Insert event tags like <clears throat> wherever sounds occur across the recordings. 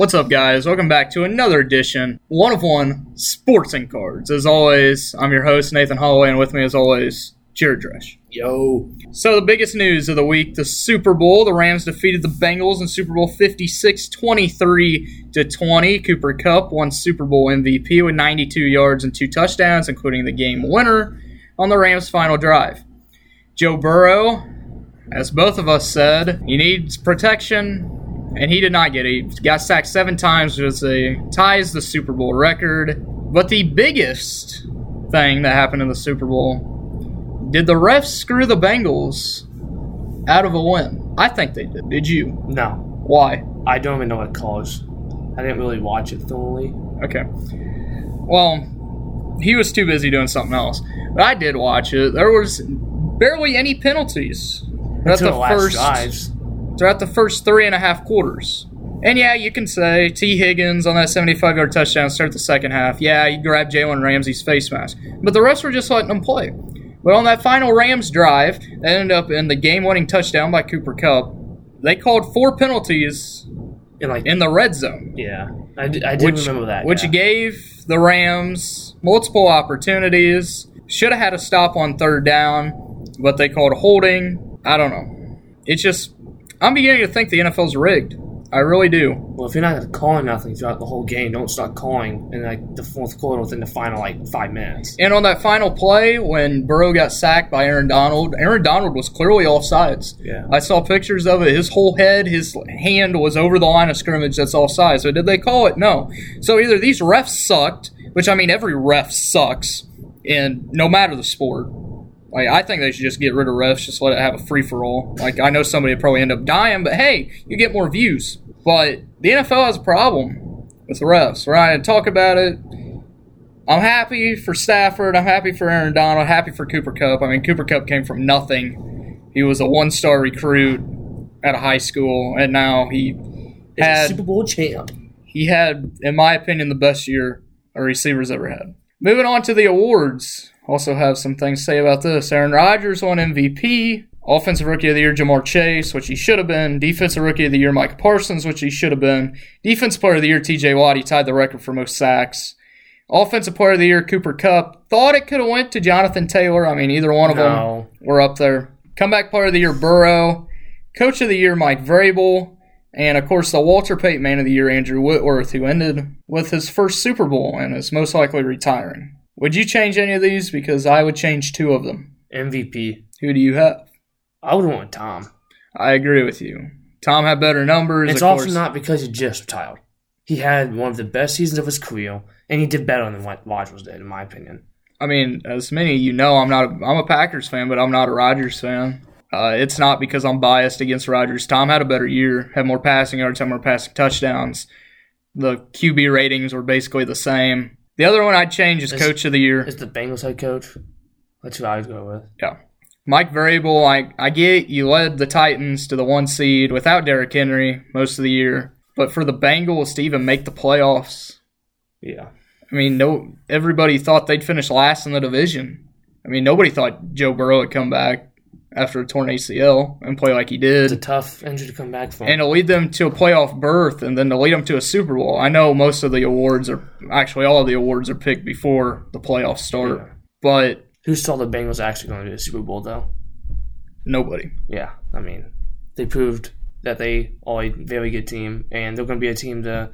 What's up, guys? Welcome back to another edition, one of one Sports and Cards. As always, I'm your host, Nathan Holloway, and with me, as always, Jared Dresch. Yo. So, the biggest news of the week the Super Bowl. The Rams defeated the Bengals in Super Bowl 56 23 to 20. Cooper Kupp won Super Bowl MVP with 92 yards and two touchdowns, including the game winner on the Rams' final drive. Joe Burrow, as both of us said, he needs protection and he did not get it. He got sacked seven times, which is a, ties the Super Bowl record. But the biggest thing that happened in the Super Bowl did the refs screw the Bengals out of a win? I think they did. Did you? No. Why? I don't even know what calls. I didn't really watch it thoroughly. Okay. Well, he was too busy doing something else. But I did watch it. There was barely any penalties. Until the the first drives. Throughout the first three and a half quarters. And yeah, you can say Tee Higgins on that 75 yard touchdown start the second half. Yeah, you grabbed Jalen Ramsey's face mask. But the rest were just letting them play. But on that final Rams drive, that ended up in the game winning touchdown by Cooper Kupp, they called four penalties And like, in the red zone. yeah, I, d- I did which, remember that. Which yeah. gave the Rams multiple opportunities. Should have had a stop on third down, but they called holding. I don't know. It's just, I'm beginning to think the NFL's rigged. I really do. Well, if you're not calling nothing throughout the whole game, don't start calling in like the fourth quarter within the final like five minutes. And on that final play, when Burrow got sacked by Aaron Donald, Aaron Donald was clearly offsides. Yeah. I saw pictures of it. His whole head, his hand was over the line of scrimmage. That's offside. So did they call it? No. So either these refs sucked, which I mean every ref sucks, and no matter the sport. Like I think they should just get rid of refs, just let it have a free for all. Like I know somebody would probably end up dying, but hey, you get more views. But the NFL has a problem with refs. We're not going to talk about it. I'm happy for Stafford. I'm happy for Aaron Donald. Happy for Cooper Kupp. I mean, Cooper Kupp came from nothing. He was a one-star recruit at a high school, and now he had Super Bowl champ. he had, in my opinion, the best year a receiver's ever had. Moving on to the awards. Also have some things to say about this. Aaron Rodgers won MVP. Offensive Rookie of the Year, Ja'Marr Chase, which he should have been. Defensive Rookie of the Year, Mike Parsons, which he should have been. Defensive Player of the Year, TJ Watt. He tied the record for most sacks. Offensive Player of the Year, Cooper Kupp. Thought it could have went to Jonathan Taylor. I mean, either one of them No. were up there. Comeback Player of the Year, Burrow. Coach of the Year, Mike Vrabel. And of course, the Walter Payton Man of the Year, Andrew Whitworth, who ended with his first Super Bowl and is most likely retiring. Would you change any of these? Because I would change two of them. MVP. Who do you have? I would want Tom. I agree with you. Tom had better numbers. It's also course. not because he just retired. He had one of the best seasons of his career, and he did better than what Rodgers did, in my opinion. I mean, as many of you know, I'm not. A, I'm a Packers fan, but I'm not a Rodgers fan. Uh, it's not because I'm biased against Rodgers. Tom had a better year, had more passing yards, had more passing touchdowns. The QB ratings were basically the same. The other one I'd change is Is- Coach of the Year. Is the Bengals head coach? That's who I would go with. Yeah. Mike Vrabel, I, I get you led the Titans to the one seed without Derrick Henry most of the year. But for the Bengals to even make the playoffs, Yeah. I mean, no everybody thought they'd finish last in the division. I mean, nobody thought Joe Burrow would come back after a torn ACL and play like he did. It's a tough injury to come back from. And to lead them to a playoff berth and then to lead them to a Super Bowl. I know most of the awards are actually all of the awards are picked before the playoffs start, Yeah. but Who saw the Bengals actually going to the Super Bowl, though? nobody. Yeah, I mean, they proved that they are a very good team, and they're going to be a team to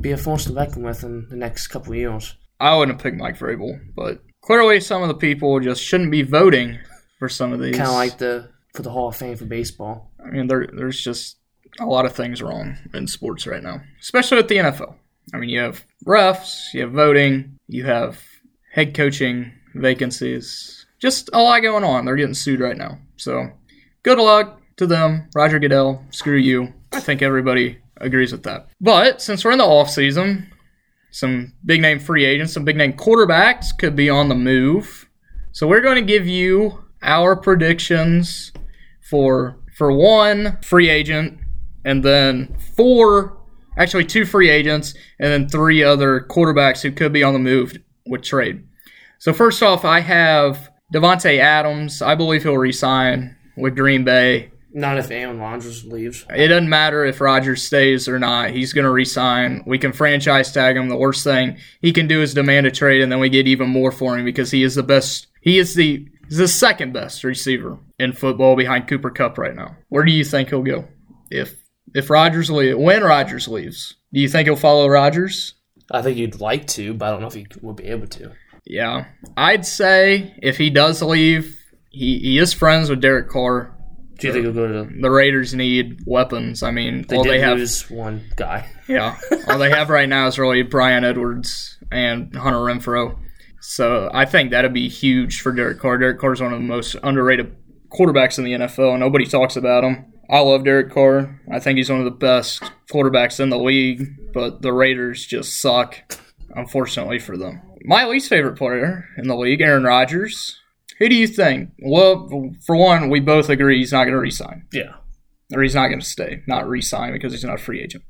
be a force to reckon with in the next couple of years. I wouldn't have picked Mike Vrabel, but clearly some of the people just shouldn't be voting for some of these. Kind of like the for the Hall of Fame for baseball. I mean, there, there's just a lot of things wrong in sports right now, especially with the NFL. I mean, you have refs, you have voting, you have head coaching vacancies, just a lot going on. They're getting sued right now. So, good luck to them. Roger Goodell, screw you. I think everybody agrees with that. But since we're in the off season, some big name free agents, some big name quarterbacks could be on the move. So we're going to give you our predictions for for one free agent and then four actually two free agents and then three other quarterbacks who could be on the move with trade. So first off, I have Davante Adams. I believe he'll resign with Green Bay. Not if Aaron Rodgers leaves. It doesn't matter if Rodgers stays or not. He's going to resign. We can franchise tag him. The worst thing he can do is demand a trade, and then we get even more for him because he is the best. He is the he's the second best receiver in football behind Cooper Kupp right now. Where do you think he'll go if if Rodgers leave? When Rodgers leaves, do you think he'll follow Rodgers? I think he'd like to, but I don't know if he would be able to. Yeah, I'd say if he does leave, he, he is friends with Derek Carr. Do you think he'll go to? The Raiders need weapons. I mean, They all they have is one guy. Yeah. All they have right now is really Bryan Edwards and Hunter Renfrow. So I think that'd be huge for Derek Carr. Derek Carr is one of the most underrated quarterbacks in the NFL. Nobody talks about him. I love Derek Carr. I think he's one of the best quarterbacks in the league, but the Raiders just suck, unfortunately for them. My least favorite player in the league, Aaron Rodgers. Who do you think? Well, for one, we both agree he's not going to resign Yeah. or he's not going to stay, not re-sign because he's not a free agent.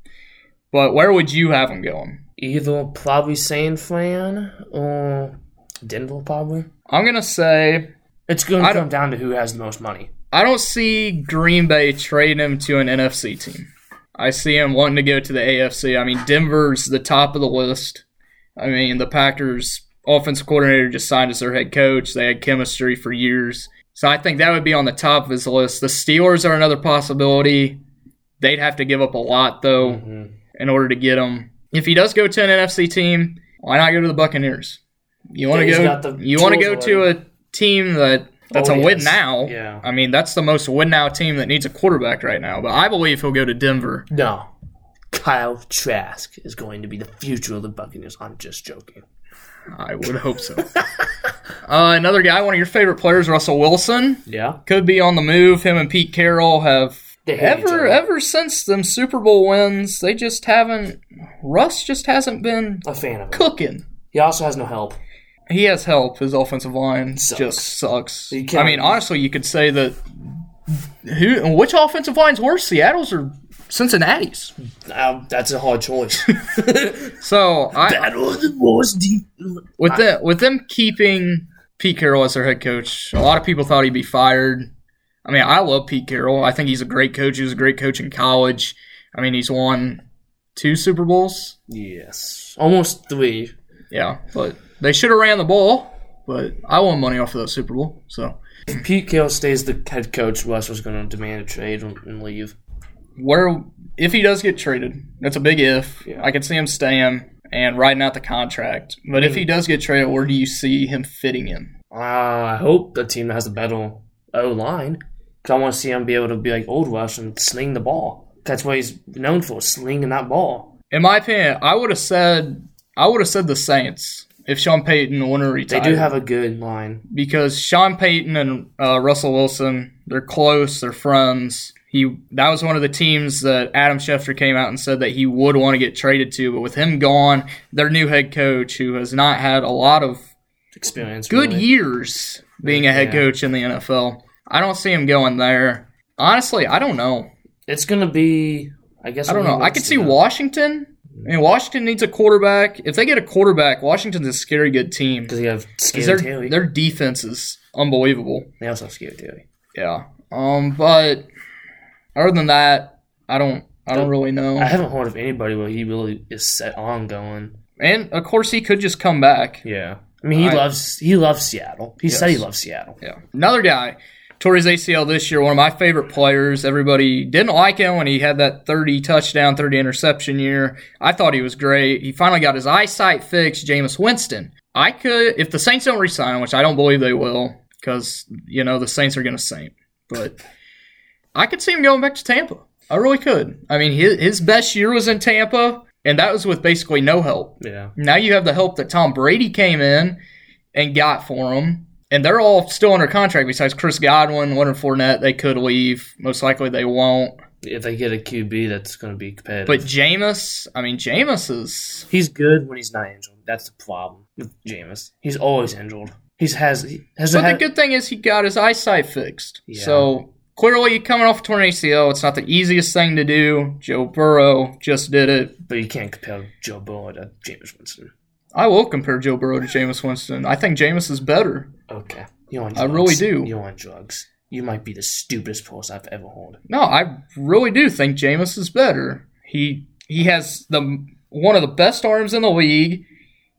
But where would you have him going? Either probably San Fran or Denver, probably. I'm going to say It's going to come down to who has the most money. I don't see Green Bay trading him to an NFC team. I see him wanting to go to the AFC. I mean, Denver's the top of the list. I mean, the Packers offensive coordinator just signed as their head coach. They had chemistry for years. So I think that would be on the top of his list. The Steelers are another possibility. They'd have to give up a lot though Mhm. in order to get him. If he does go to an NFC team, why not go to the Buccaneers? You want to go. You want to go to a team that that's Oh, a win now. Yeah. I mean, that's the most win now team that needs a quarterback right now. But I believe he'll go to Denver. No. Kyle Trask is going to be the future of the Buccaneers. I'm just joking. I would hope so. <laughs> uh, another guy, one of your favorite players, Russell Wilson, Yeah. could be on the move. Him and Pete Carroll have They hate each ever other. ever since them Super Bowl wins. They just haven't. Russ just hasn't been A fan of him. cooking. He also has no help. He has help. His offensive line Sucks. just sucks. You can't- I mean, honestly, you could say that. Who? Which offensive line's worse, Seattle's or Cincinnati's? Um, that's a hard choice. <laughs> <laughs> So I, that was the worst deep. with them with them keeping Pete Carroll as their head coach, a lot of people thought he'd be fired. I mean, I love Pete Carroll. I think he's a great coach. He was a great coach in college. I mean, he's won two Super Bowls. Yes. Almost three. Yeah, but they should have ran the ball. But I won money off of that Super Bowl. So If Pete Carroll stays the head coach, Russ was going to demand a trade and leave. where if he does get traded, that's a big if. Yeah. I could see him staying and riding out the contract. But if he does get traded, where do you see him fitting in? Uh, I hope the team has a better O line. Because I want to see him be able to be like old Russ and sling the ball. That's what he's known for, slinging that ball. In my opinion, I would have said I would have said the Saints if Sean Payton wanted to have They do have a good line. because Sean Payton and uh, Russell Wilson, they're close, they're friends. He that was one of the teams that Adam Schefter came out and said that he would want to get traded to, but with him gone, their new head coach, who has not had a lot of Experience. good really. years being a head Yeah. coach in the NFL, I don't see him going there. Honestly, I don't know. It's going to be, I guess. I don't know. I could see do. Washington. I mean, Washington needs a quarterback. If they get a quarterback, Washington's a scary good team. Because you have their their defense is unbelievable. They also have Scary Terry. Yeah. Um, but other than that, I don't I don't really know. I haven't heard of anybody where he really is set on going. And of course he could just come back. Yeah. I mean, he I- loves he loves Seattle. He said he loves Seattle. Yeah. Another guy, tore his ACL this year, one of my favorite players. Everybody didn't like him when he had that 30 touchdown, 30 interception year. I thought he was great. He finally got his eyesight fixed, Jameis Winston. I could, if the Saints don't resign him, which I don't believe they will, because, you know, the Saints are going to Saint, but I could see him going back to Tampa. I really could. I mean, his, his best year was in Tampa, and that was with basically no help. Yeah. Now you have the help that Tom Brady came in and got for him. And they're all still under contract besides Chris Godwin, Leonard Fournette. They could leave. Most likely they won't. If they get a QB, that's going to be competitive. But Jameis, I mean, Jameis is. he's good when he's not injured. That's the problem with Jameis. He's always injured. He's has he has But had, the good thing is he got his eyesight fixed. Yeah. So clearly, coming off a torn ACL, it's not the easiest thing to do. Joe Burrow just did it. but you can't compare Joe Burrow to Jameis Winston. I will compare Joe Burrow to Jameis Winston. I think Jameis is better. Okay, you on? I really do. You on drugs? you might be the stupidest person I've ever heard. No, I really do think Jameis is better. He he has the one of the best arms in the league.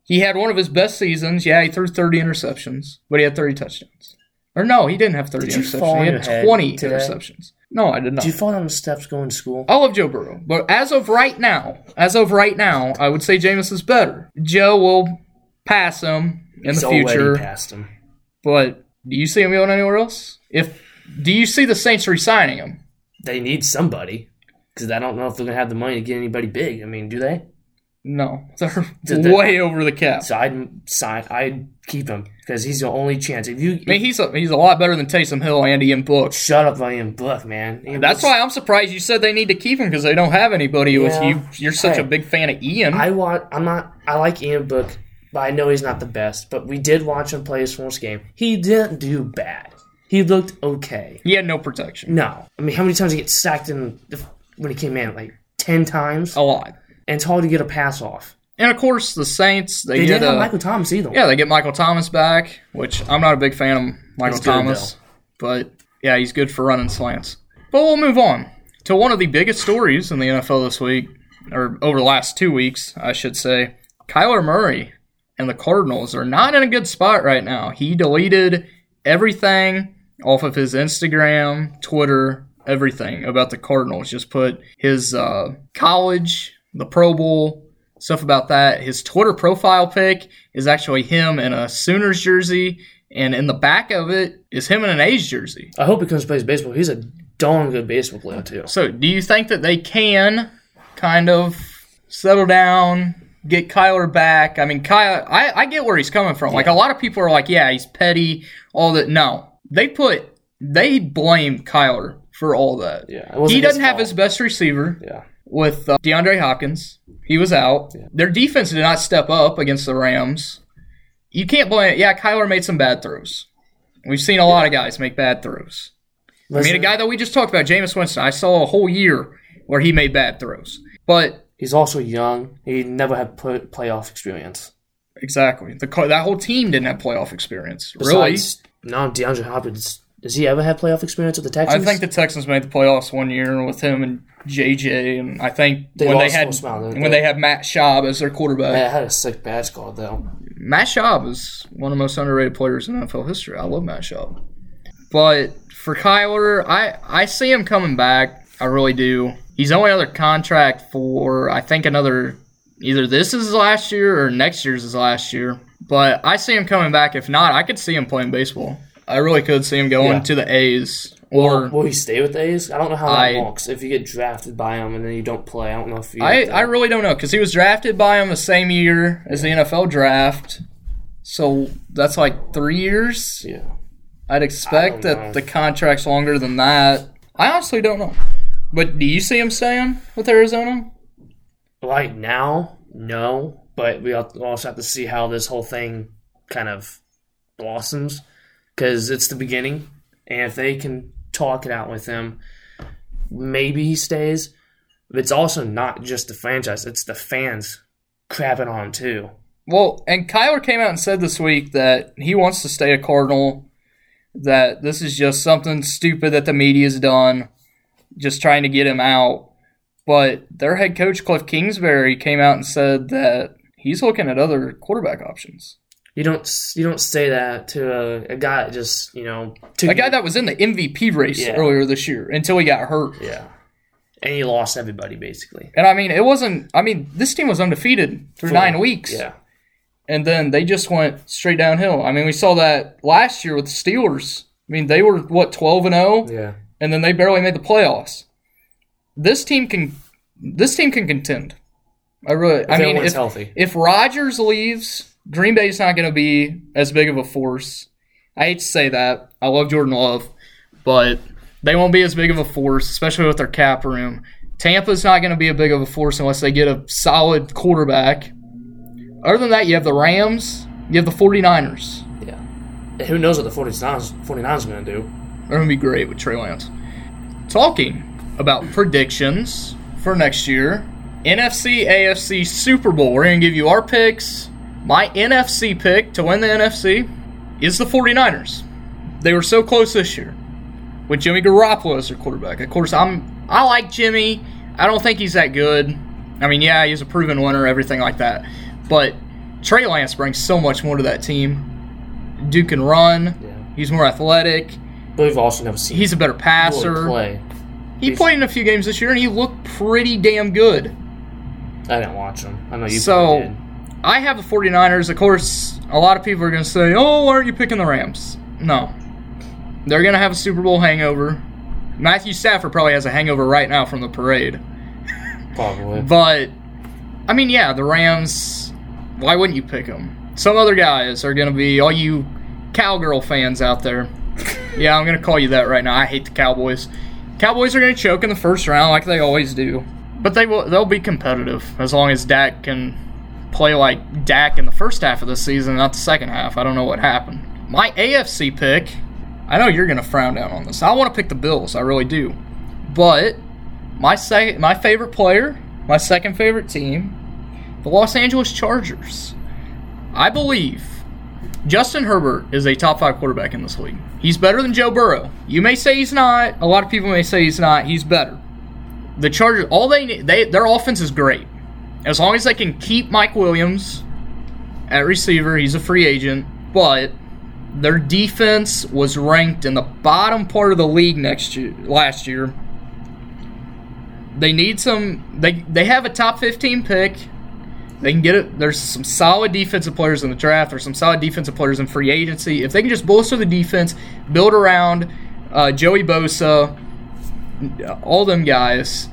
He had one of his best seasons. Yeah, he threw 30 interceptions, but he had 30 touchdowns. Or no, he didn't have 30 Did interceptions. He had 20 today? interceptions. No, I did not. Did you fall down the steps going to school? I love Joe Burrow, but as of right now, as of right now, I would say Jameis is better. Joe will pass him in He's the future, past him. but do you see him going anywhere else? If do you see the Saints re-signing him? They need somebody because I don't know if they're gonna have the money to get anybody big. I mean, do they? No, <laughs> they're Did they- way over the cap. So I'd sign. I'd keep him because he's the only chance. If you I mean, he's a, he's a lot better than Taysom Hill and Ian Book. shut up, Ian Book, man. Ian That's Book's- why I'm surprised you said they need to keep him because they don't have anybody with you. You're such Hey. a big fan of Ian. I want. I'm not. I like Ian Book, but I know he's not the best. But we did watch him play his first game. He didn't do bad. He looked okay. he had no protection. No, I mean, how many times did he get sacked in the, when he came in? Like ten times, A lot. and it's hard to get a pass off. And of course, the Saints they, They get uh, Michael Thomas either. Yeah, they get Michael Thomas back, which I'm not a big fan of Michael He's Thomas, but yeah, he's good for running slants. But we'll move on to one of the biggest stories in the NFL this week, or over the last two weeks, I should say. Kyler Murray and the Cardinals are not in a good spot right now. He deleted everything off of his Instagram, Twitter, everything about the Cardinals. Just put his uh, college, the Pro Bowl, stuff about that. His Twitter profile pic is actually him in a Sooners jersey, and in the back of it is him in an A's jersey. I hope he comes plays baseball. He's a darn good baseball player too. So, do you think that they can kind of settle down, get Kyler back? I mean, Kyle, I, I get where he's coming from. Like a lot of people are like, yeah, he's petty, all that. No, they put they blame Kyler for all that. Yeah, he doesn't have his best receiver Yeah, with uh, DeAndre Hopkins. He was out. Their defense did not step up against the Rams. You can't blame it. Yeah, Kyler made some bad throws. We've seen a lot of guys make bad throws. I mean, a guy that we just talked about, Jameis Winston, I saw a whole year where he made bad throws. But he's also young. He never had play- playoff experience. exactly, the that whole team didn't have playoff experience. Really, no, DeAndre Hopkins. Does he ever have playoff experience with the Texans? I think the Texans made the playoffs one year with him and JJ, and I think They when they had Will when they? they had Matt Schaub as their quarterback. Man, I had a sick bad squad though. Matt Schaub is one of the most underrated players in NFL history. I love Matt Schaub. But for Kyler, I, I see him coming back. I really do. He's only other contract for I think another either this is his last year or next year's his last year. But I see him coming back. If not, I could see him playing baseball. I really could see him going Yeah. to the A's or Will he stay with the A's? I don't know how that I- works. If you get drafted by him and then you don't play, I don't know if you. I, I really don't know because he was drafted by him the same year as the NFL draft. So that's like three years. yeah. I'd expect that know. the contract's longer than that. I honestly don't know. But do you see him staying with Arizona? Right now, no. But we also have to see how this whole thing kind of blossoms because it's the beginning, and if they can talk it out with him, maybe he stays. But it's also not just the franchise; it's the fans crapping on too. Well, and Kyler came out and said this week that he wants to stay a Cardinal, that this is just something stupid that the media's done, just trying to get him out. But their head coach, Cliff Kingsbury, came out and said that he's looking at other quarterback options. You don't you don't say that to a, a guy that just you know took A guy that was in the MVP race Yeah. earlier this year until he got hurt. yeah, and he lost everybody basically. And I mean, it wasn't. I mean, this team was undefeated through nine weeks, Yeah, and then they just went straight downhill. I mean, we saw that last year with the Steelers. I mean, they were what twelve and zero, yeah. and then they barely made the playoffs. This team can. This team can contend. I really. I mean, everyone's if healthy. if Rodgers leaves, Green Bay's not going to be as big of a force. I hate to say that. I love Jordan Love, but they won't be as big of a force, especially with their cap room. Tampa's not going to be a big of a force unless they get a solid quarterback. Other than that, you have the Rams, you have the 49ers. Yeah. And who knows what the 49ers, 49ers are going to do? They're going to be great with Trey Lance. Talking about predictions for next year NFC, AFC, Super Bowl. We're going to give you our picks. My NFC pick to win the NFC is the 49ers. They were so close this year. with Jimmy Garoppolo as their quarterback. Of course, I'm I like Jimmy. I don't think he's that good. I mean, yeah, he's a proven winner, everything like that. But Trey Lance brings so much more to that team. Duke can run. Yeah. He's more athletic. But we've also never seen He's a better passer. play. He He's- played in a few games this year, and he looked pretty damn good. I didn't watch him. I know you So-. I have the 49ers. Of course, a lot of people are going to say, oh, why aren't you picking the Rams? No. They're going to have a Super Bowl hangover. Matthew Stafford probably has a hangover right now from the parade. Probably. But, I mean, yeah, the Rams, why wouldn't you pick them? Some other guys are going to be, all you cowgirl fans out there. yeah, I'm going to call you that right now. I hate the Cowboys. Cowboys are going to choke in the first round like they always do. But they will they'll be competitive as long as Dak can play like Dak in the first half of the season, not the second half. I don't know what happened. My AFC pick, I know you're going to frown down on this. I want to pick the Bills, I really do. But my second, my favorite player, my second favorite team, the Los Angeles Chargers. I believe Justin Herbert is a top five quarterback in this league. He's better than Joe Burrow. You may say he's not. A lot of people may say he's not. He's better. The Chargers, all they need, they their offense is great. As long as they can keep Mike Williams at receiver, he's a free agent. But their defense was ranked in the bottom part of the league next year, last year. They need some. They they have a top fifteen pick. They can get it. There's some solid defensive players in the draft. There's some solid defensive players in free agency. If they can just bolster the defense, build around uh, Joey Bosa, all them guys,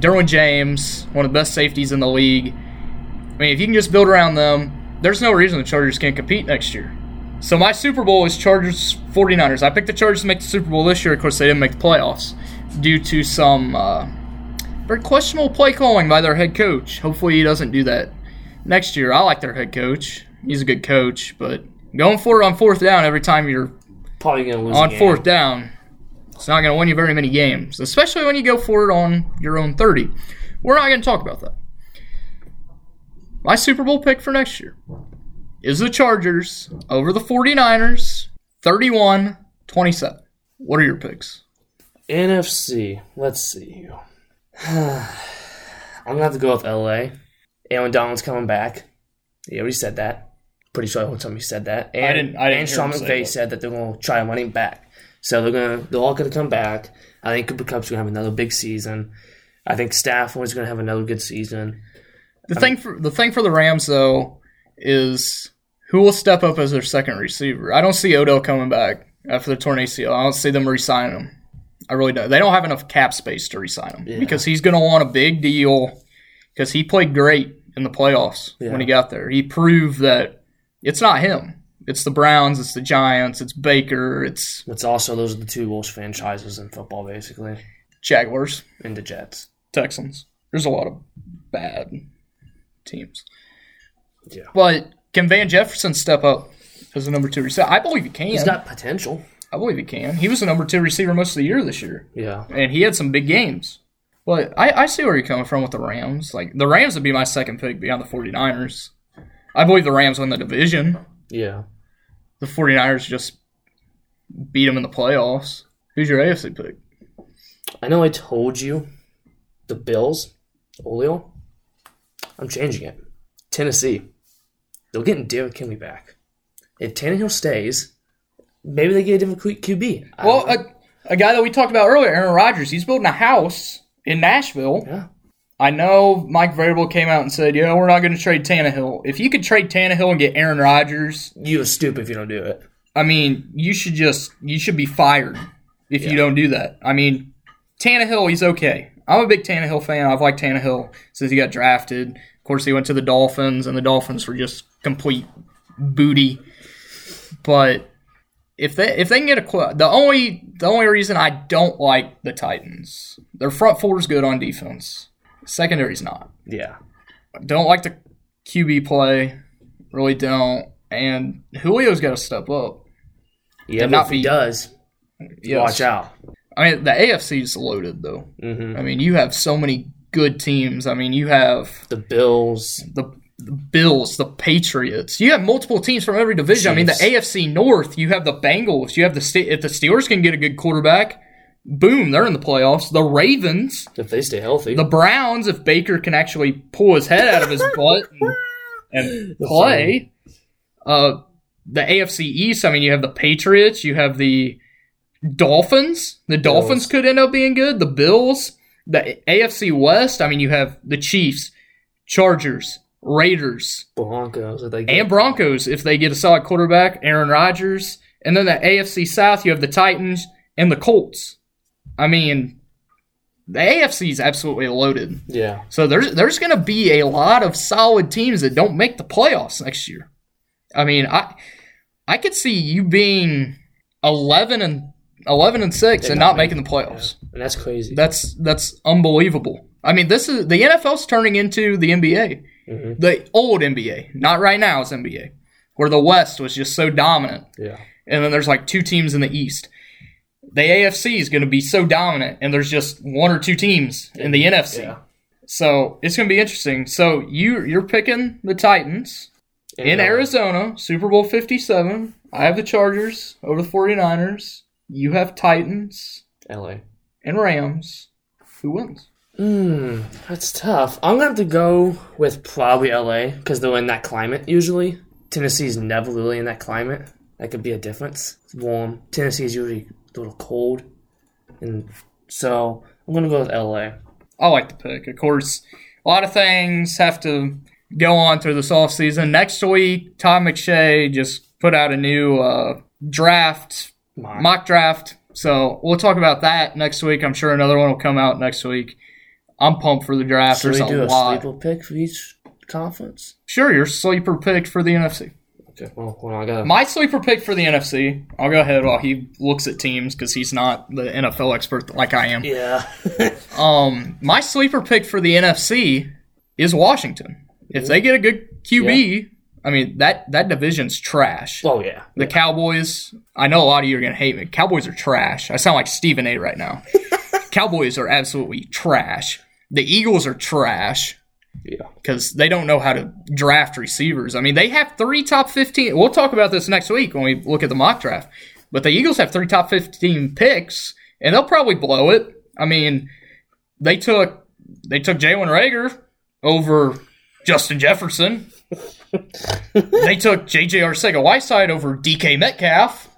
Derwin James, one of the best safeties in the league. I mean, if you can just build around them, there's no reason the Chargers can't compete next year. So my Super Bowl is Chargers 49ers. I picked the Chargers to make the Super Bowl this year. Of course, they didn't make the playoffs due to some uh, very questionable play calling by their head coach. Hopefully, he doesn't do that next year. I like their head coach. He's a good coach, but going for it on fourth down every time you're Probably gonna lose. on fourth down, it's not going to win you very many games, especially when you go for it on your own 30. We're not going to talk about that. My Super Bowl pick for next year is the Chargers over the 49ers, 31 27. What are your picks? NFC. Let's see. <sighs> I'm gonna have to go with LA. Aaron Donald's coming back. He already said that. Pretty sure everyone told me he said that. And, didn't- I didn't and hear Sean him say McVay said that they're gonna try and run him back. So they're gonna they're all gonna come back. I think Cooper Kupp's gonna have another big season. I think Stafford's gonna have another good season. The thing for the thing for the Rams though is who will step up as their second receiver. I don't see Odell coming back after the torn ACL. I don't see them re-signing him. I really don't. They don't have enough cap space to re-sign him Yeah. because he's going to want a big deal because he played great in the playoffs Yeah. when he got there. He proved that it's not him. It's the Browns. It's the Giants. It's Baker. It's It's also those are the two worst franchises in football, basically, Jaguars, and the Jets. Texans. There's a lot of bad teams. Yeah. But can Van Jefferson step up as a number two receiver? I believe he can. He's got potential. I believe he can. He was the number two receiver most of the year this year, Yeah. and he had some big games. But I, I see where you're coming from with the Rams. Like the Rams would be my second pick beyond the 49ers. I believe the Rams win the division. Yeah. The 49ers just beat them in the playoffs. Who's your AFC pick? I know I told you the Bills, Olio. I'm changing it. Tennessee. They're getting Derrick Henry back. If Tannehill stays, maybe they get a different QB. I Well, a, a guy that we talked about earlier, Aaron Rodgers, he's building a house in Nashville. yeah. I know Mike Vrabel came out and said, "Yeah, we're not going to trade Tannehill. If you could trade Tannehill and get Aaron Rodgers, You're stupid if you don't do it. I mean, you should just you should be fired if you don't do that. I mean, Tannehill, he's okay. I'm a big Tannehill fan. I've liked Tannehill since he got drafted. Of course, he went to the Dolphins, and the Dolphins were just complete booty. But if they if they can get a the only the only reason I don't like the Titans, their front four is good on defense. Secondary's not. Yeah. Don't like the QB play. Really don't. And Julio's got to step up. Yeah, but not if he does, Yes. watch out. I mean, the AFC is loaded though. hmm I mean, you have so many good teams. I mean, you have The Bills. the the Bills, the Patriots. You have multiple teams from every division. I mean, the AFC North. You have the Bengals. You have the if the Steelers can get a good quarterback, boom, they're in the playoffs. The Ravens, If they stay healthy. the Browns. If Baker can actually pull his head out of his butt and, <laughs> and play, uh, the AFC East. I mean, you have the Patriots. You have the Dolphins. The Dolphins could end up being good. The Bills. The AFC West. I mean, you have the Chiefs, Chargers, Raiders, Broncos. If they get, and Broncos if they get a solid quarterback, Aaron Rodgers. And then the AFC South, you have the Titans and the Colts. I mean, the AFC is absolutely loaded. yeah. So there's there's going to be a lot of solid teams that don't make the playoffs next year. I mean, I I could see you being 11 and 11 and 6 They're and not making the playoffs. And that's crazy. That's that's unbelievable. I mean, this is the NFL's turning into the NBA, Mhm. the old NBA, not right now. It's NBA, where the West was just so dominant, yeah. and then there's like two teams in the East. The AFC is going to be so dominant, and there's just one or two teams in the NFC. Yeah. So it's going to be interesting. So you you're picking the Titans in uh, Arizona, Super Bowl 57. I have the Chargers over the 49ers. You have Titans LA. and Rams. Who wins? Hmm, that's tough. I'm gonna have to go with probably LA because they're in that climate usually. Tennessee's never really in that climate. That could be a difference. It's warm. Tennessee's usually a little cold, and so I'm gonna go with LA. I like the pick. Of course, a lot of things have to go on through this offseason. Next week, Tom McShay just put out a new uh, draft, Mock. mock draft. So we'll talk about that next week. I'm sure another one will come out next week. I'm pumped for the draft. Should There's we do a a sleeper pick for each conference? Sure, your sleeper pick for the NFC. Okay. Well, hold I got. My sleeper pick for the NFC. I'll go ahead while he looks at teams because he's not the NFL expert like I am. yeah. <laughs> Um, my sleeper pick for the NFC is Washington. If they get a good QB, I mean that that division's trash. oh yeah. The Cowboys, I know a lot of you are gonna hate me. Cowboys are trash. I sound like Stephen A. right now. <laughs> Cowboys are absolutely trash. The Eagles are trash Yeah. because they don't know how to draft receivers. I mean, they have three top 15. We'll talk about this next week when we look at the mock draft. But the Eagles have three top 15 picks, and they'll probably blow it. I mean, they took they took Jalen Reagor over Justin Jefferson. <laughs> they took J.J. Arcega Whiteside over DK Metcalf.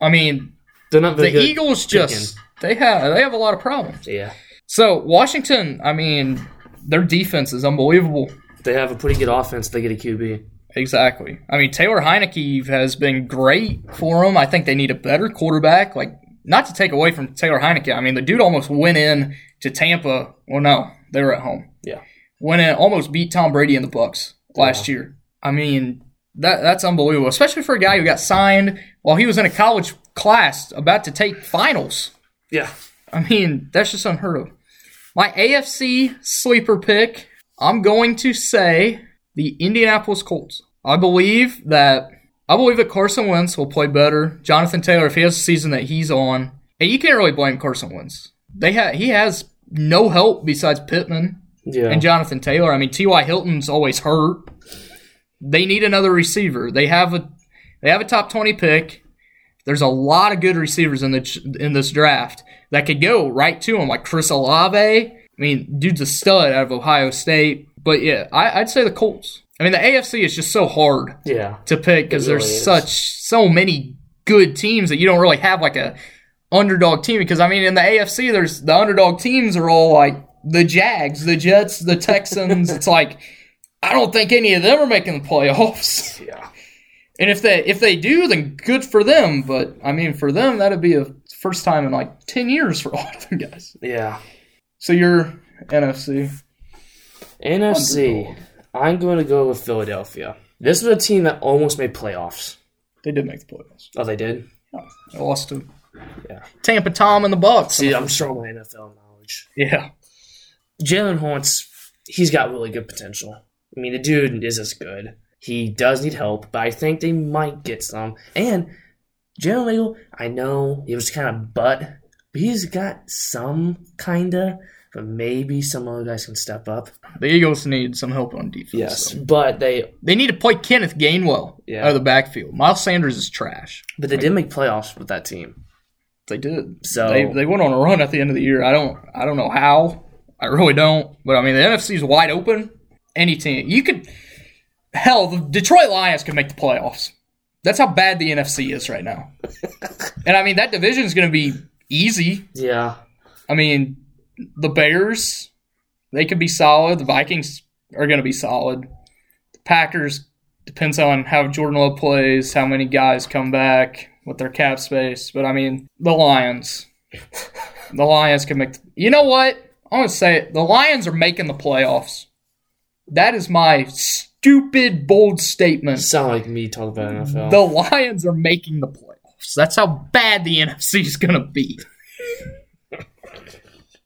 I mean, the. Eagles just they have they have a lot of problems. Yeah. So Washington, I mean, their defense is unbelievable. They have a pretty good offense. They get a QB. Exactly. I mean, Taylor Heinicke has been great for them. I think they need a better quarterback. Like, not to take away from Taylor Heinicke. I mean, the dude almost went in to Tampa. Well, no, they were at home. Yeah. Went in, almost beat Tom Brady in the Bucks last year. I mean, that that's unbelievable, especially for a guy who got signed while he was in a college class about to take finals. Yeah. I mean, that's just unheard of. My AFC sleeper pick, I'm going to say the Indianapolis Colts. I believe that I believe that Carson Wentz will play better. Jonathan Taylor, if he has a season that he's on, and you can't really blame Carson Wentz. They ha- he has no help besides Pittman Yeah. and Jonathan Taylor. I mean, T.Y. Hilton's always hurt. They need another receiver. They have a they have a top 20 pick. There's a lot of good receivers in the in this draft that could go right to him, like Chris Olave. I mean, dude's a stud out of Ohio State. But yeah, I, I'd say the Colts. I mean, the AFC is just so hard yeah. to pick because really there's is. such so many good teams that you don't really have like a underdog team. Because I mean, in the AFC, there's the underdog teams are all like the Jags, the Jets, the Texans. <laughs> it's like I don't think any of them are making the playoffs. Yeah. And if they if they do, then good for them. But I mean, for them, that'd be a first time in like ten years for a lot of them guys. Yeah. So you're NFC. NFC. I'm going to go with Philadelphia. This was a team that almost made playoffs. They did make the playoffs. Oh, they did. They lost to Yeah. Tampa Tom and the Bucks. See, I'm strong on NFL knowledge. yeah. Jalen Hurts, he's got really good potential. I mean, the dude is as good. He does need help, but I think they might get some. And Jalen Waddle, I know it was kind of butt, but he's got some kind of but maybe some other guys can step up. The Eagles need some help on defense. Yes, though. but they They need to play Kenneth Gainwell Yeah. out of the backfield. Miles Sanders is trash. but they did make playoffs with that team. They did. So- they, they went on a run at the end of the year. I don't I don't know how. I really don't. But I mean the NFC is wide open. Any team you could hell the Detroit Lions could make the playoffs. That's how bad the NFC is right now. <laughs> and I mean that division is going to be easy. Yeah, I mean the Bears they could be solid. The Vikings are going to be solid. The Packers depends on how Jordan Love plays, how many guys come back with their cap space. But I mean, the Lions, <laughs> the Lions can make. you know what? I'm gonna say it. The Lions are making the playoffs. That is my stupid bold statement. sound like me talking about NFL. The Lions are making the playoffs. That's how bad the NFC is gonna be. <laughs>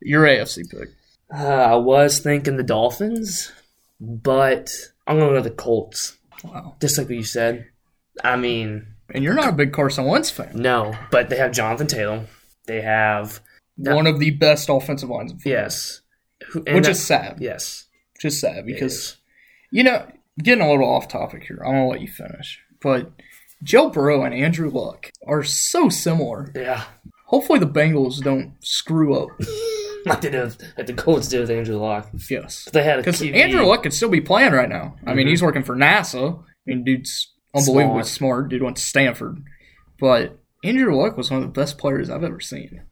Your AFC pick. Uh, I was thinking the Dolphins, but I'm gonna go with the Colts. Wow. Just like what you said. I mean, And you're not a big Carson Wentz fan. no, but they have Jonathan Taylor. They have. One of the best offensive lines, in yes, Who- which is sad. yes Just sad because you know, getting a little off topic here. I'm gonna let you finish, but Joe Burrow and Andrew Luck are so similar. yeah. Hopefully, the Bengals don't screw up. <laughs> I did have like the Colts did with Andrew Luck. Yes, They had a because. Andrew Luck could still be playing right now. I mean, Mhm. he's working for NASA. I mean, dude's unbelievably Smart. smart. Dude went to Stanford, but Andrew Luck was one of the best players I've ever seen.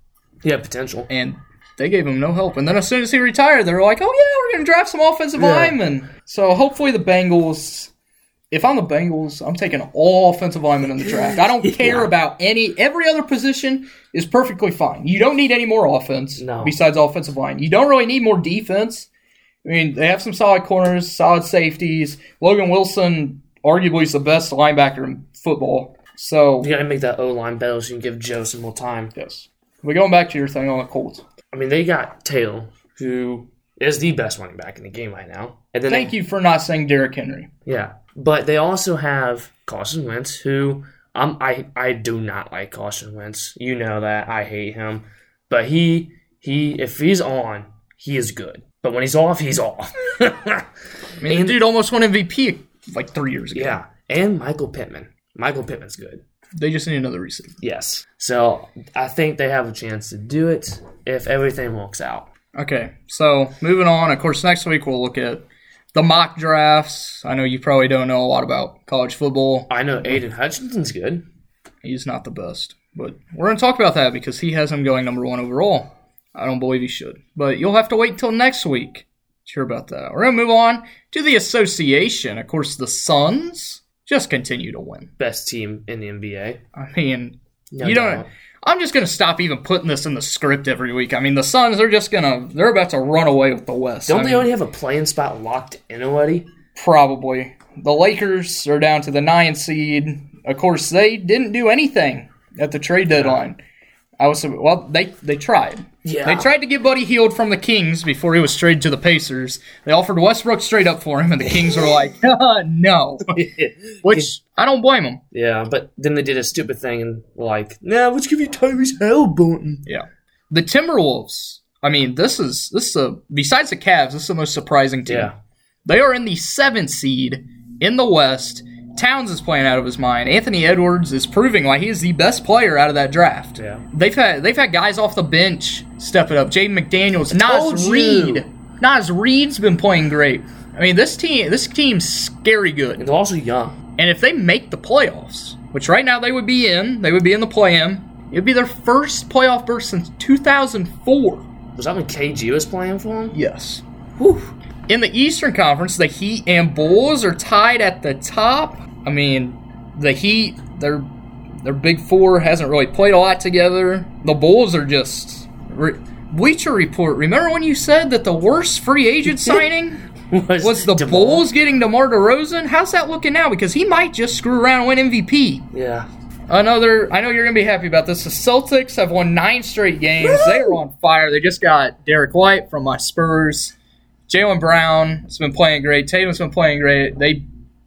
Yeah, potential. and they gave him no help. And then as soon as he retired, they were like, "Oh yeah, we're going to draft some offensive Yeah. linemen." So hopefully the Bengals. If I'm the Bengals, I'm taking all offensive linemen in the draft. I don't <laughs> care Yeah. about any. Every other position is perfectly fine. You don't need any more offense No. besides offensive line. You don't really need more defense. I mean, they have some solid corners, solid safeties. Logan Wilson, arguably, is the best linebacker in football. So You got to make that O line better so you can give Joe some more time. yes, we're going back to your thing on the Colts. I mean, they got Taylor, who is the best running back in the game right now. And then Thank you for not saying Derrick Henry. Yeah, but they also have Carson Wentz, who um, I I do not like Carson Wentz. You know that I hate him, but he he if he's on, he is good. But when he's off, he's off. <laughs> I mean, the dude almost won MVP like three years ago. yeah, and Michael Pittman. Michael Pittman's good. They just need another receiver. Yes, so I think they have a chance to do it if everything works out. Okay, so moving on. Of course, next week we'll look at the mock drafts. I know you probably don't know a lot about college football. I know Aidan Hutchinson's good. He's not the best, but we're going to talk about that because he has him going number one overall. I don't believe he should, but you'll have to wait until next week to hear about that. We're going to move on to the association. Of course, the Suns just continue to win. Best team in the NBA. I mean, No you don't. I'm just gonna stop even putting this in the script every week. I mean, the Suns they're just gonna they're about to run away with the West. Don't I they mean, already have a playing spot locked in already? probably the Lakers are down to the nine seed. Of course, they didn't do anything at the trade deadline. I was well, they they tried. Yeah. They tried to get Buddy Hield from the Kings before he was traded to the Pacers. They offered Westbrook straight up for him, and the Kings were like, <laughs> no. <laughs> Which I don't blame them. Yeah, but then they did a stupid thing and were like, nah, let's give you Tyrese Halliburton. Yeah. The Timberwolves. I mean, this is this is a besides the Cavs, this is the most surprising team. Yeah. They are in the seventh seed in the West. Towns is playing out of his mind. Anthony Edwards is proving like he is the best player out of that draft. Yeah. They've had they've had guys off the bench step it up. Jaden McDaniels, Naz. Reid. Naz Reid's been playing great. I mean, this team this team's scary good. And they're also young. And if they make the playoffs, which right now they would be in, they would be in the play-in. It'd be their first playoff berth since 2004. Was that when KG was playing for them? Yes. Whew. In the Eastern Conference, the Heat and Bulls are tied at the top. I mean, the Heat, their their big four hasn't really played a lot together. The Bulls are just re, Bleacher Report. Remember when you said that the worst free agent <laughs> signing <laughs> was the DeMar? Bulls getting DeMar DeRozan? How's that looking now? Because he might just screw around and win MVP. Yeah. Another, I know you're gonna be happy about this. The Celtics have won nine straight games. They are on fire. They just got Derrick White from my Spurs. Jaylen Brown has been playing great. Tatum's been playing great. They,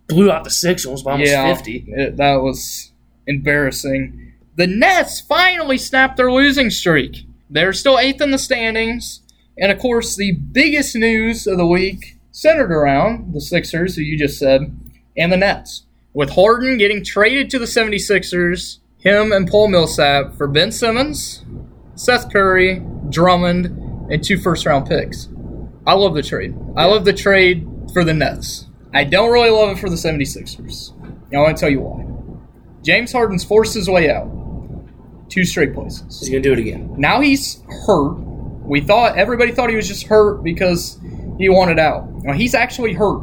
Blew out the Sixers by almost yeah, 50. it- that was embarrassing. The Nets finally snapped their losing streak. They're still eighth in the standings, And of course, the biggest news of the week centered around the Sixers, who you just said, and the Nets. With Harden getting traded to the 76ers, him and Paul Millsap for Ben Simmons, Seth Curry, Drummond, and two first round picks. I love the trade. I love the trade for the Nets. I don't really love it for the 76ers. And I want to tell you why. James Harden's forced his way out. Two straight places. He's gonna do it again. Now he's hurt. We thought everybody thought he was just hurt because he wanted out. Now he's actually hurt.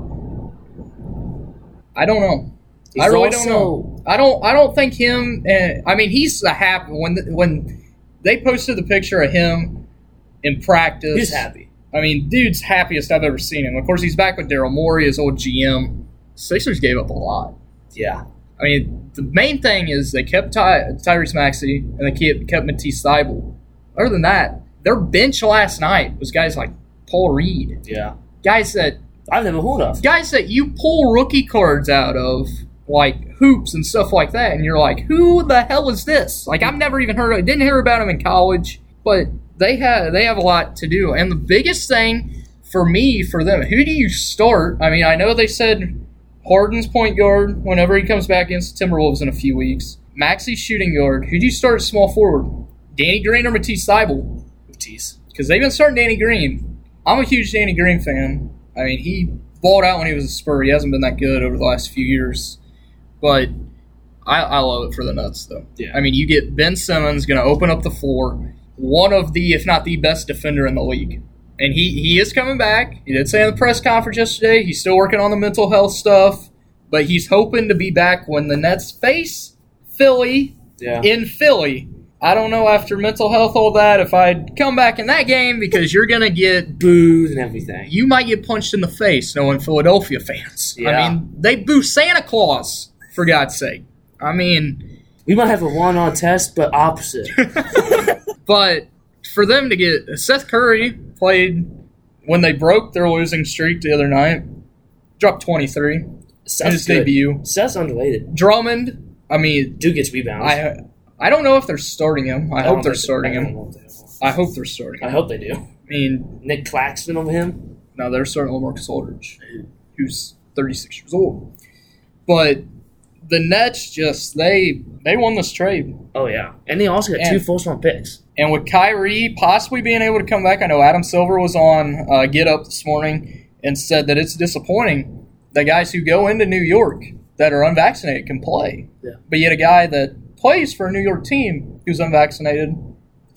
I don't know. He's I really also- don't know. I don't. I don't think him. And I mean, he's a happy when when they posted the picture of him in practice. He's happy. I mean, dude's happiest I've ever seen him. Of course, he's back with Daryl Morey, his old GM. Sixers gave up a lot. Yeah. I mean, the main thing is they kept Ty- Tyrese Maxey and they kept, kept Matisse Thybulle. Other than that, their bench last night was guys like Paul Reed, Yeah. guys that I've never heard of. guys that you pull rookie cards out of, like hoops and stuff like that, and you're like, who the hell is this? Like I've never even heard of. Didn't hear about him in college, but they have they have a lot to do. And the biggest thing for me for them, who do you start? I mean, I know they said Harden's point guard whenever he comes back against the Timberwolves in a few weeks. Maxey's shooting guard. Who do you start small forward? Danny Green or Matisse Thybulle? Matisse. because they've been starting Danny Green. I'm a huge Danny Green fan. I mean, he balled out when he was a Spur. He hasn't been that good over the last few years, but I, I love it for the Nets, though. Yeah. I mean, you get Ben Simmons going to open up the floor, one of the, if not the best defender in the league. And he, he is coming back. He did say in the press conference yesterday he's still working on the mental health stuff, but he's hoping to be back when the Nets face Philly Yeah. in Philly. I don't know after mental health, all that, if I'd come back in that game because you're going to get, booed and everything. you might get punched in the face knowing Philadelphia fans. Yeah. I mean, they boo Santa Claus, for God's sake. I mean, We might have a one on test, but opposite. <laughs> but for them to get Seth Curry played when they broke their losing streak the other night, dropped 23 in Seth's his good. debut. Seth's underrated. Drummond, I mean, Dude gets rebounds. I I don't know if they're starting him. I, don't hope they're starting I him. know if they will. I hope they're starting Him. I hope they do. I mean, Nic Claxton over him. No, they're starting LaMarcus Aldridge, who's 36 years old. But the Nets just they they won this trade, Oh yeah, and they also got And- two first round picks. and with Kyrie possibly being able to come back, I know Adam Silver was on uh, Get Up this morning and said that it's disappointing that guys who go into New York that are unvaccinated can play, Yeah. but yet a guy that plays for a New York team who's unvaccinated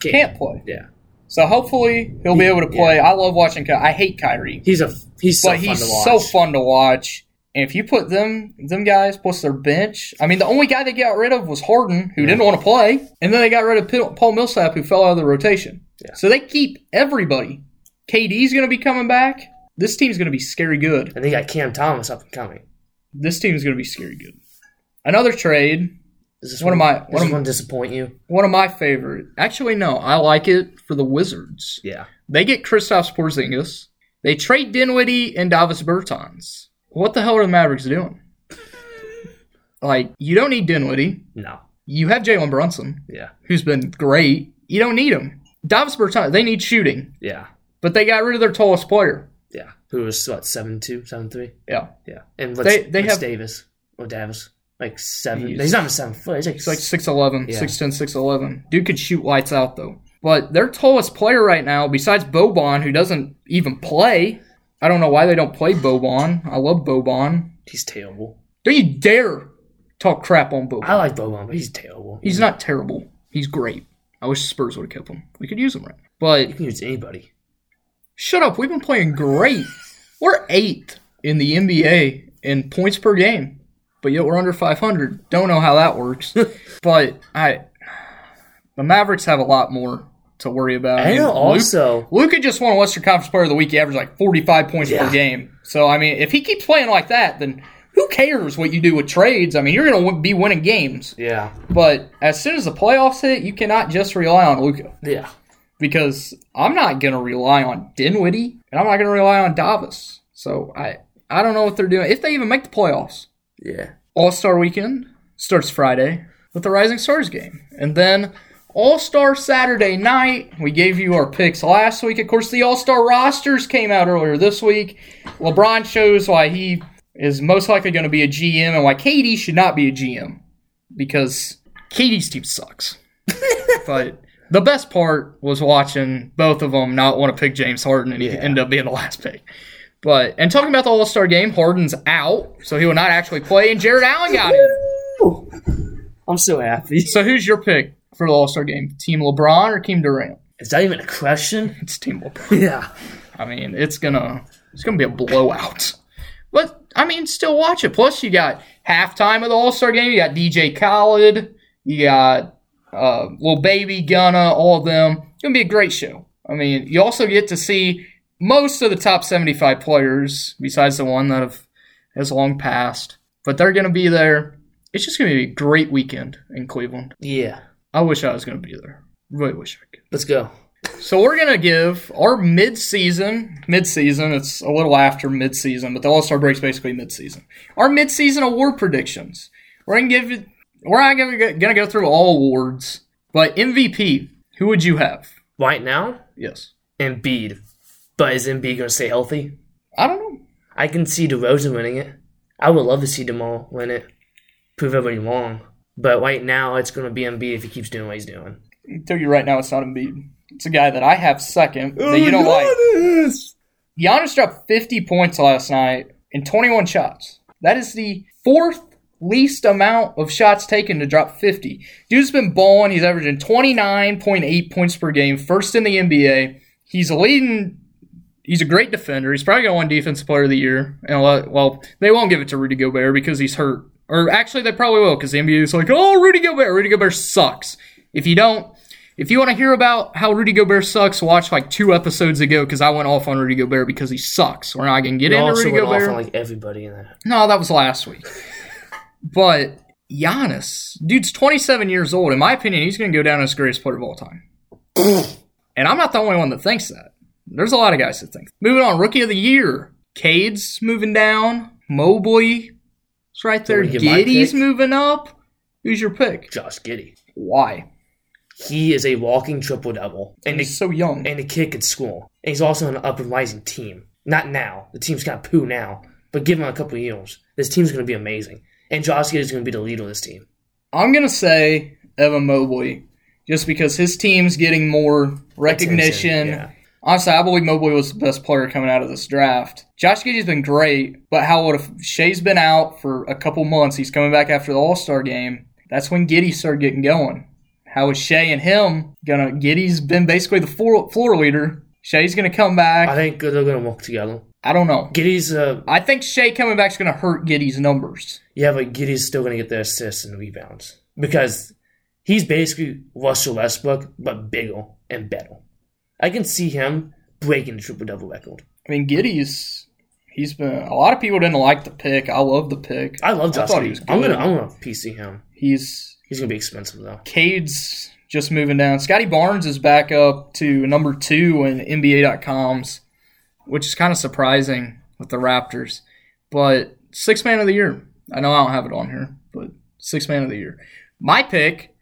can't play. Yeah, So hopefully he'll be able to play. I love watching. Ky- I hate Kyrie. he's a he's so but fun he's to watch. so fun to watch. And if you put them them guys plus their bench, I mean, the only guy they got rid of was Harden, who didn't want to play, and then they got rid of Paul Millsap, who fell out of the rotation. Yeah. So they keep everybody. KD's going to be coming back. This team's going to be scary good. And they got Cam Thomas up and coming. This team's going to be scary good. Another trade, Does this One of my- one of- one disappoint you? one of my favorite. Actually, no, I like it for the Wizards. Yeah, They get Kristaps Porzingis. They trade Dinwiddie and Davis Bertans. What the hell are the Mavericks doing? <laughs> like, you don't need Dinwiddie. no, You have Jalen Brunson, yeah, who's been great. You don't need him. Davis Bertans, they need shooting, yeah, but they got rid of their tallest player. yeah. Who was what seven two, seven three? Yeah. Yeah, and what's, They- they what's have- Davis or Davis like seven. He's- He's, not even seven foot. He's like, It's like 6'11, Yeah. 6'10, 6'11. Dude could shoot lights out, though. But their tallest player right now, besides Boban, who doesn't even play, I don't know why they don't play Boban. I love Boban. he's terrible. Don't you dare talk crap on Boban. I like Boban, but he's terrible. He's not terrible. He's great. I wish Spurs would have kept him. We could use him right. But you can use anybody. shut up. We've been playing great. We're eighth in the NBA in points per game, but yet we're under 500. Don't know how that works. <laughs> but I, the Mavericks have a lot more to worry about. I And also, Luka just won Western Conference Player of the Week. He averaged like 45 points Yeah. per game. So, I mean, if he keeps playing like that, then who cares what you do with trades? I mean, you're going to be winning games. yeah, But as soon as the playoffs hit, you cannot just rely on Luka yeah, because I'm not going to rely on Dinwiddie and I'm not going to rely on Davis. So I I don't know what they're doing if they even make the playoffs. yeah. All Star Weekend starts Friday with the Rising Stars game, and then All Star Saturday night. We gave you our picks last week. Of course, the All Star rosters came out earlier this week. LeBron shows why he is most likely going to be a GM and why KD should not be a GM because KD's team sucks. <laughs> but the best part was watching both of them not want to pick James Harden and he Yeah. ended up being the last pick. But and talking about the All Star game, Harden's out, so he will not actually play, and Jarrett Allen got in. I'm so happy. So who's your pick for the All Star game? Team LeBron or Team Durant? Is that even a question? <laughs> It's Team LeBron. <laughs> Yeah. I mean, it's gonna it's gonna be a blowout. But I mean, still watch it. Plus, you got halftime of the All Star game. You got DJ Khaled. You got uh, Lil Baby, Gunna, all of them. It's gonna be a great show. I mean, you also get to see most of the top seventy-five players, besides the one that have has long passed. But they're gonna be there. It's just gonna be a great weekend in Cleveland. Yeah. I wish I was gonna be there. Really wish I could. Let's go. So we're gonna give our mid-season, mid-season. It's a little after mid-season, but the All Star break's basically mid-season. Our mid-season award predictions. We're gonna give it. We're not gonna go- gonna go through all awards, but MVP. Who would you have? Right now, Yes, Embiid. But is Embiid going to stay healthy? I don't know. I can see DeRozan winning it. I would love to see Jamal win it. Prove everybody wrong. But right now, it's going to be Embiid if he keeps doing what he's doing. I tell you right now, it's not Embiid. It's a guy that I have second that you don't like. Giannis dropped 50 points last night in 21 shots. That is the fourth least amount of shots taken to drop 50. Dude's been balling. He's averaging 29.8 points per game, first in the NBA. He's a leading. He's a great defender. He's probably going to win Defensive Player of the Year. And a lot, well, they won't give it to Rudy Gobert because he's hurt. Or actually, they probably will because the NBA is like, oh, Rudy Gobert. Rudy Gobert sucks. If you don't, if you want to hear about how Rudy Gobert sucks, watch like two episodes ago because I went off on Rudy Gobert because he sucks. We're not going to get He into also Rudy went off on like everybody in that. No, that was last week. But Giannis, dude's 27 years old. In my opinion, he's going to go down as greatest player of all time. <clears throat> and I'm not the only one that thinks that. There's a lot of guys that think. Moving on, rookie of the year. Cade's moving down. Mobley is right there. Want me to give my Giddey's moving up. Who's your pick? Josh Giddey. Why? He is a walking triple double. And He's so young. and a kid could school. And he's also an up and rising team. Not now. The team's of poo now. But give him a couple years. This team's going to be amazing. And Josh Giddey's going to be the leader of this team. I'm gonna say Evan Mobley, just because his team's getting more recognition. Yeah. Honestly, I believe Mobley was the best player coming out of this draft. Josh Giddey's been great, but how would if Shai's been out for a couple months? He's coming back after the All Star game. That's when Giddey started getting going. How is Shai and him gonna? Giddey's been basically the floor, floor leader. Shai's gonna come back. I think they're going to work together. I don't know. Giddey's, uh, I think Shai coming back is gonna hurt Giddey's numbers. yeah, but Giddey's still going to get the assists and rebounds. Because he's basically Russell Westbrook, but bigger and better. I can see him breaking the triple double record. I mean, Giddey's. He's been. A lot of people didn't like the pick. I love the pick. I love I thought he was I'm good. gonna I'm gonna PC him. He's He's gonna be expensive though. Cade's just moving down. Scottie Barnes is back up to number two in NBA.com's, which is kind of surprising with the Raptors. But six man of the year. I know I don't have it on here, but six man of the year. My pick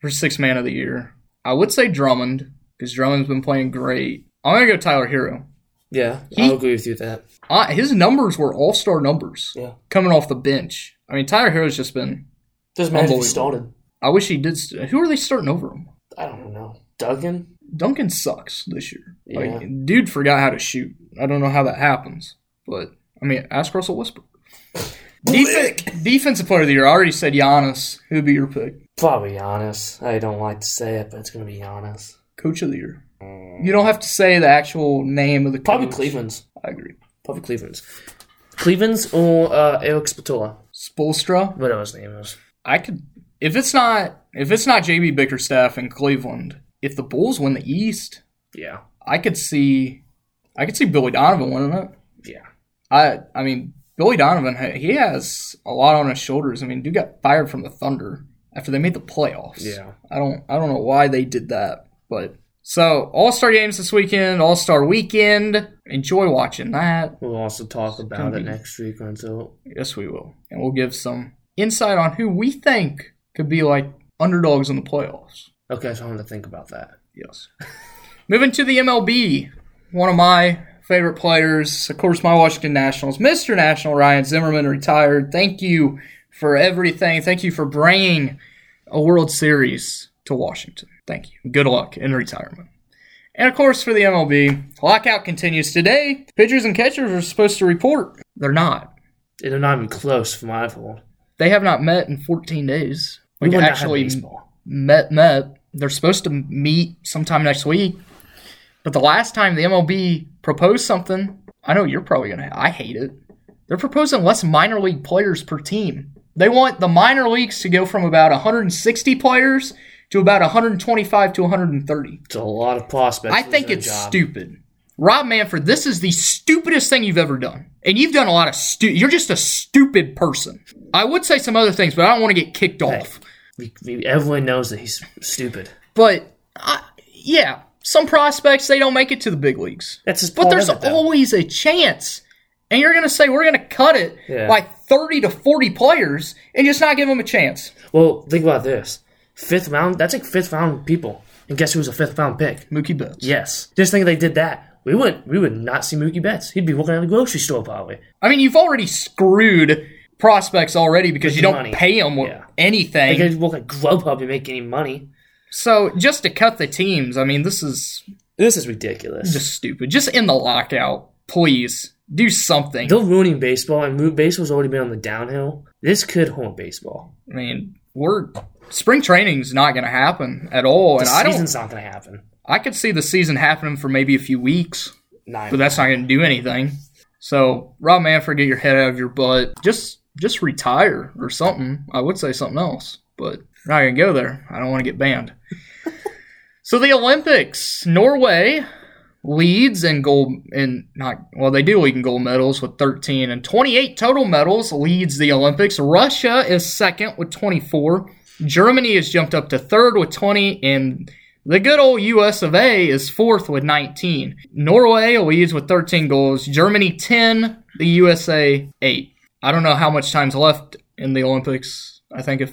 for six man of the year, I would say Drummond because Drummond's been playing great. I'm gonna go Tyler Herro. Yeah, He- I'll agree with you with that. Uh, his numbers were all star numbers Yeah. coming off the bench. I mean, Tyler Herro's just been. Doesn't matter if he started. I wish he did. St- who are they starting over him? I don't know. Duncan? Duncan sucks this year. Yeah. Like, dude forgot how to shoot. I don't know how that happens, but I mean, ask Russell Westbrook. <laughs> Defen- defensive player of the year. I already said Giannis. Who'd be your pick? Probably Giannis. I don't like to say it, but it's gonna be Giannis. Coach of the year. You don't have to say the actual name of the Probably coach. Cleveland's. I agree. Probably Cleveland's. Cleveland's or uh, Eric Spatola. Spoelstra. Whatever his name is. I could if it's not if it's not JB Bickerstaff in Cleveland. If the Bulls win the East, Yeah. I could see I could see Billy Donovan winning it. Yeah. I I mean Billy Donovan he has a lot on his shoulders. I mean, dude got fired from the Thunder after they made the playoffs. Yeah. I don't I don't know why they did that, but so All Star games this weekend, All Star weekend. Enjoy watching that. We'll also talk about gonna it be- next week until Yes, we will, and we'll give some insight on who we think could be like underdogs in the playoffs. Okay, so I'm gonna think about that. Yes. Moving to the MLB, one of my favorite players, of course, my Washington Nationals, Mr. National Ryan Zimmerman retired. Thank you for everything. Thank you for bringing a World Series to Washington. Thank you. Good luck in retirement. And of course, for the MLB, lockout continues today. Pitchers and catchers are supposed to report. They're not. They're not even close from my I've. They have not met in 14 days. We Like would actually met met. They're supposed to meet sometime next week. But the last time the MLB proposed something, I know you're probably gonna. I hate it. They're proposing less minor league players per team. They want the minor leagues to go from about 160 players to about 125 to 130. It's a lot of prospects. I think it's job. stupid. Rob Manfred, this is the stupidest thing you've ever done. And you've done a lot of stu- you're just a stupid person. I would say some other things, but I don't want to get kicked off. We, we, everyone knows that he's stupid. But uh, yeah, some prospects they don't make it to the big leagues. That's But there's it, always a chance. And you're going to say we're going to cut it Yeah. by 30 to 40 players and just not give them a chance. Well, think about this: fifth round. That's like fifth round people. And guess who was a fifth round pick? Mookie Betts. Yes. Just think if they did that. We wouldn't. We would not see Mookie Betts. He'd be working at the grocery store probably. I mean, you've already screwed prospects already because you don't money. pay them Yeah. anything. They could work at Grubhub and make any money. So just to cut the teams, I mean, this is This is ridiculous. just stupid. Just in the lockout, please do something. They're ruining baseball, and baseball's already been on the downhill. This could haunt baseball. I mean, we're spring training's not going to happen at all, The and I don't. season's not going to happen. I could see the season happening for maybe a few weeks, Nine. but that's not going to do anything. So, Rob Manfred, get your head out of your butt. Just, just retire or something. I would say something else, but we're not going to go there. I don't want to get banned. <laughs> so the Olympics, Norway leads in gold and not well they do lead in gold medals with 13 and 28 total medals leads the olympics. Russia is second with 24 germany has jumped up to third with 20 and the good old us of a is fourth with 19 norway leads with 13 goals. Germany 10 the usa 8 i don't know how much time's left in the olympics. I think a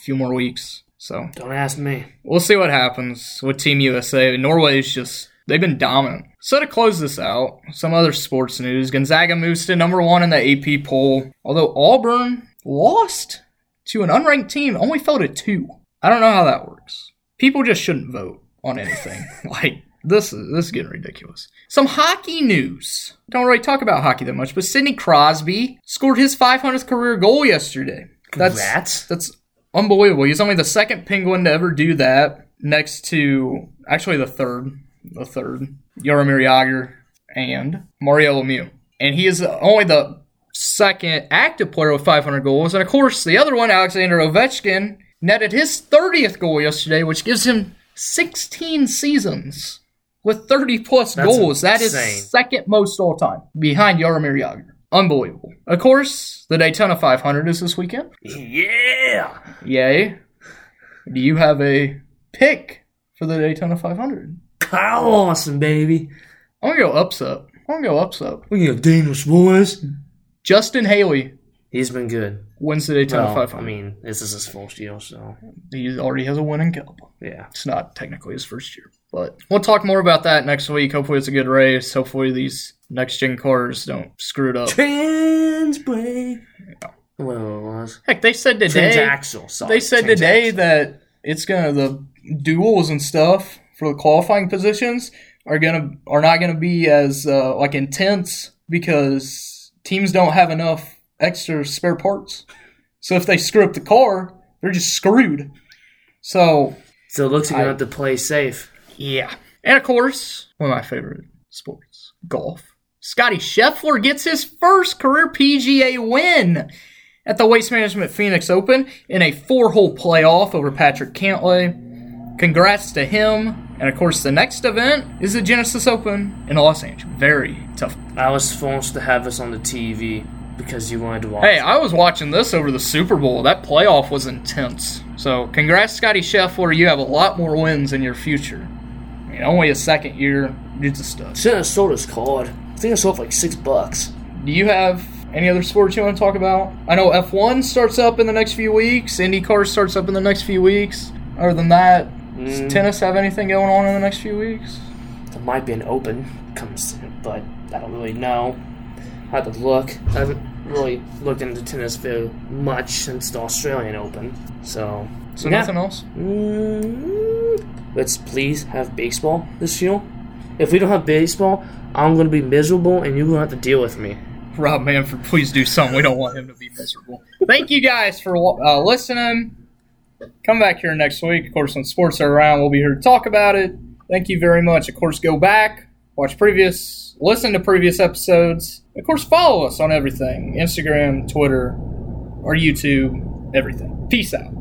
few more weeks so. Don't ask me. we'll see what happens with Team USA. norway is just they've been dominant. So to close this out, some other sports news: Gonzaga moves to number one in the AP poll. Although Auburn lost to an unranked team, only fell to two. I don't know how that works. People just shouldn't vote on anything. <laughs> like this is this is getting ridiculous. Some hockey news. Don't really talk about hockey that much, but Sidney Crosby scored his 500th career goal yesterday. That's Congrats. that's unbelievable. He's only the second Penguin to ever do that, next to actually the third, the third Jaromir Jagr and Mario Lemieux, and he is only the second active player with 500 goals. And of course, the other one, Alexander Ovechkin, netted his 30th goal yesterday, which gives him 16 seasons with 30 plus That's goals. That is second most all time, behind Jaromir Jagr. Unbelievable. Of course, the Daytona 500 is this weekend. Yeah. Yay. Do you have a pick for the Daytona 500? Kyle Larson, baby. I'm gonna go upset. I'm gonna go upset. We have Daniel Suarez. Justin Haley He's been good. wins the Daytona Well, 500. I mean, this is his first year, so he already has a winning in Cup. yeah. It's not technically his first year, but we'll talk more about that next week. Hopefully, it's a good race. Hopefully, these next gen cars don't screw it up. Trans brake. Whatever it was. Heck, they said today. Transaxle. Sorry. They said today Transaxle. that it's gonna the duels and stuff for the qualifying positions are gonna are not gonna be as uh, like intense because teams don't have enough extra spare parts. So if they screw up the car, they're just screwed. So So it looks like I- you have to play safe. yeah, and of course one of my favorite sports, golf. Scottie Scheffler gets his first career PGA win at the Waste Management Phoenix Open in a four-hole playoff over Patrick Cantlay. Congrats to him. And of course, the next event is the Genesis Open in Los Angeles. Very tough. I was forced to have this on the TV because you wanted to watch. Hey, I was watching this over the Super Bowl. That playoff was intense. So, congrats, Scottie Scheffler. You have a lot more wins in your future. I mean, only a second year. It's a stud. Shouldn't have sold his card. I think I sold for like six bucks. Do you have any other sports you want to talk about? I know F1 starts up in the next few weeks. IndyCar starts up in the next few weeks. Other than that, Does Mm, tennis have anything going on in the next few weeks? there might be an open comes but I don't really know. I have to look. I haven't really looked into tennis very much since the Australian Open. So, So yeah. nothing else? Mm, let's please have baseball this year. If we don't have baseball, I'm gonna be miserable, and you're gonna have to deal with me. Rob Manfred, please do something. We don't want him to be miserable. Thank you guys for uh, listening. Come back here next week. Of course, when sports are around, we'll be here to talk about it. Thank you very much. Of course, go back, watch previous, listen to previous episodes. Of course, follow us on everything Instagram, Twitter, or YouTube, everything. Peace out.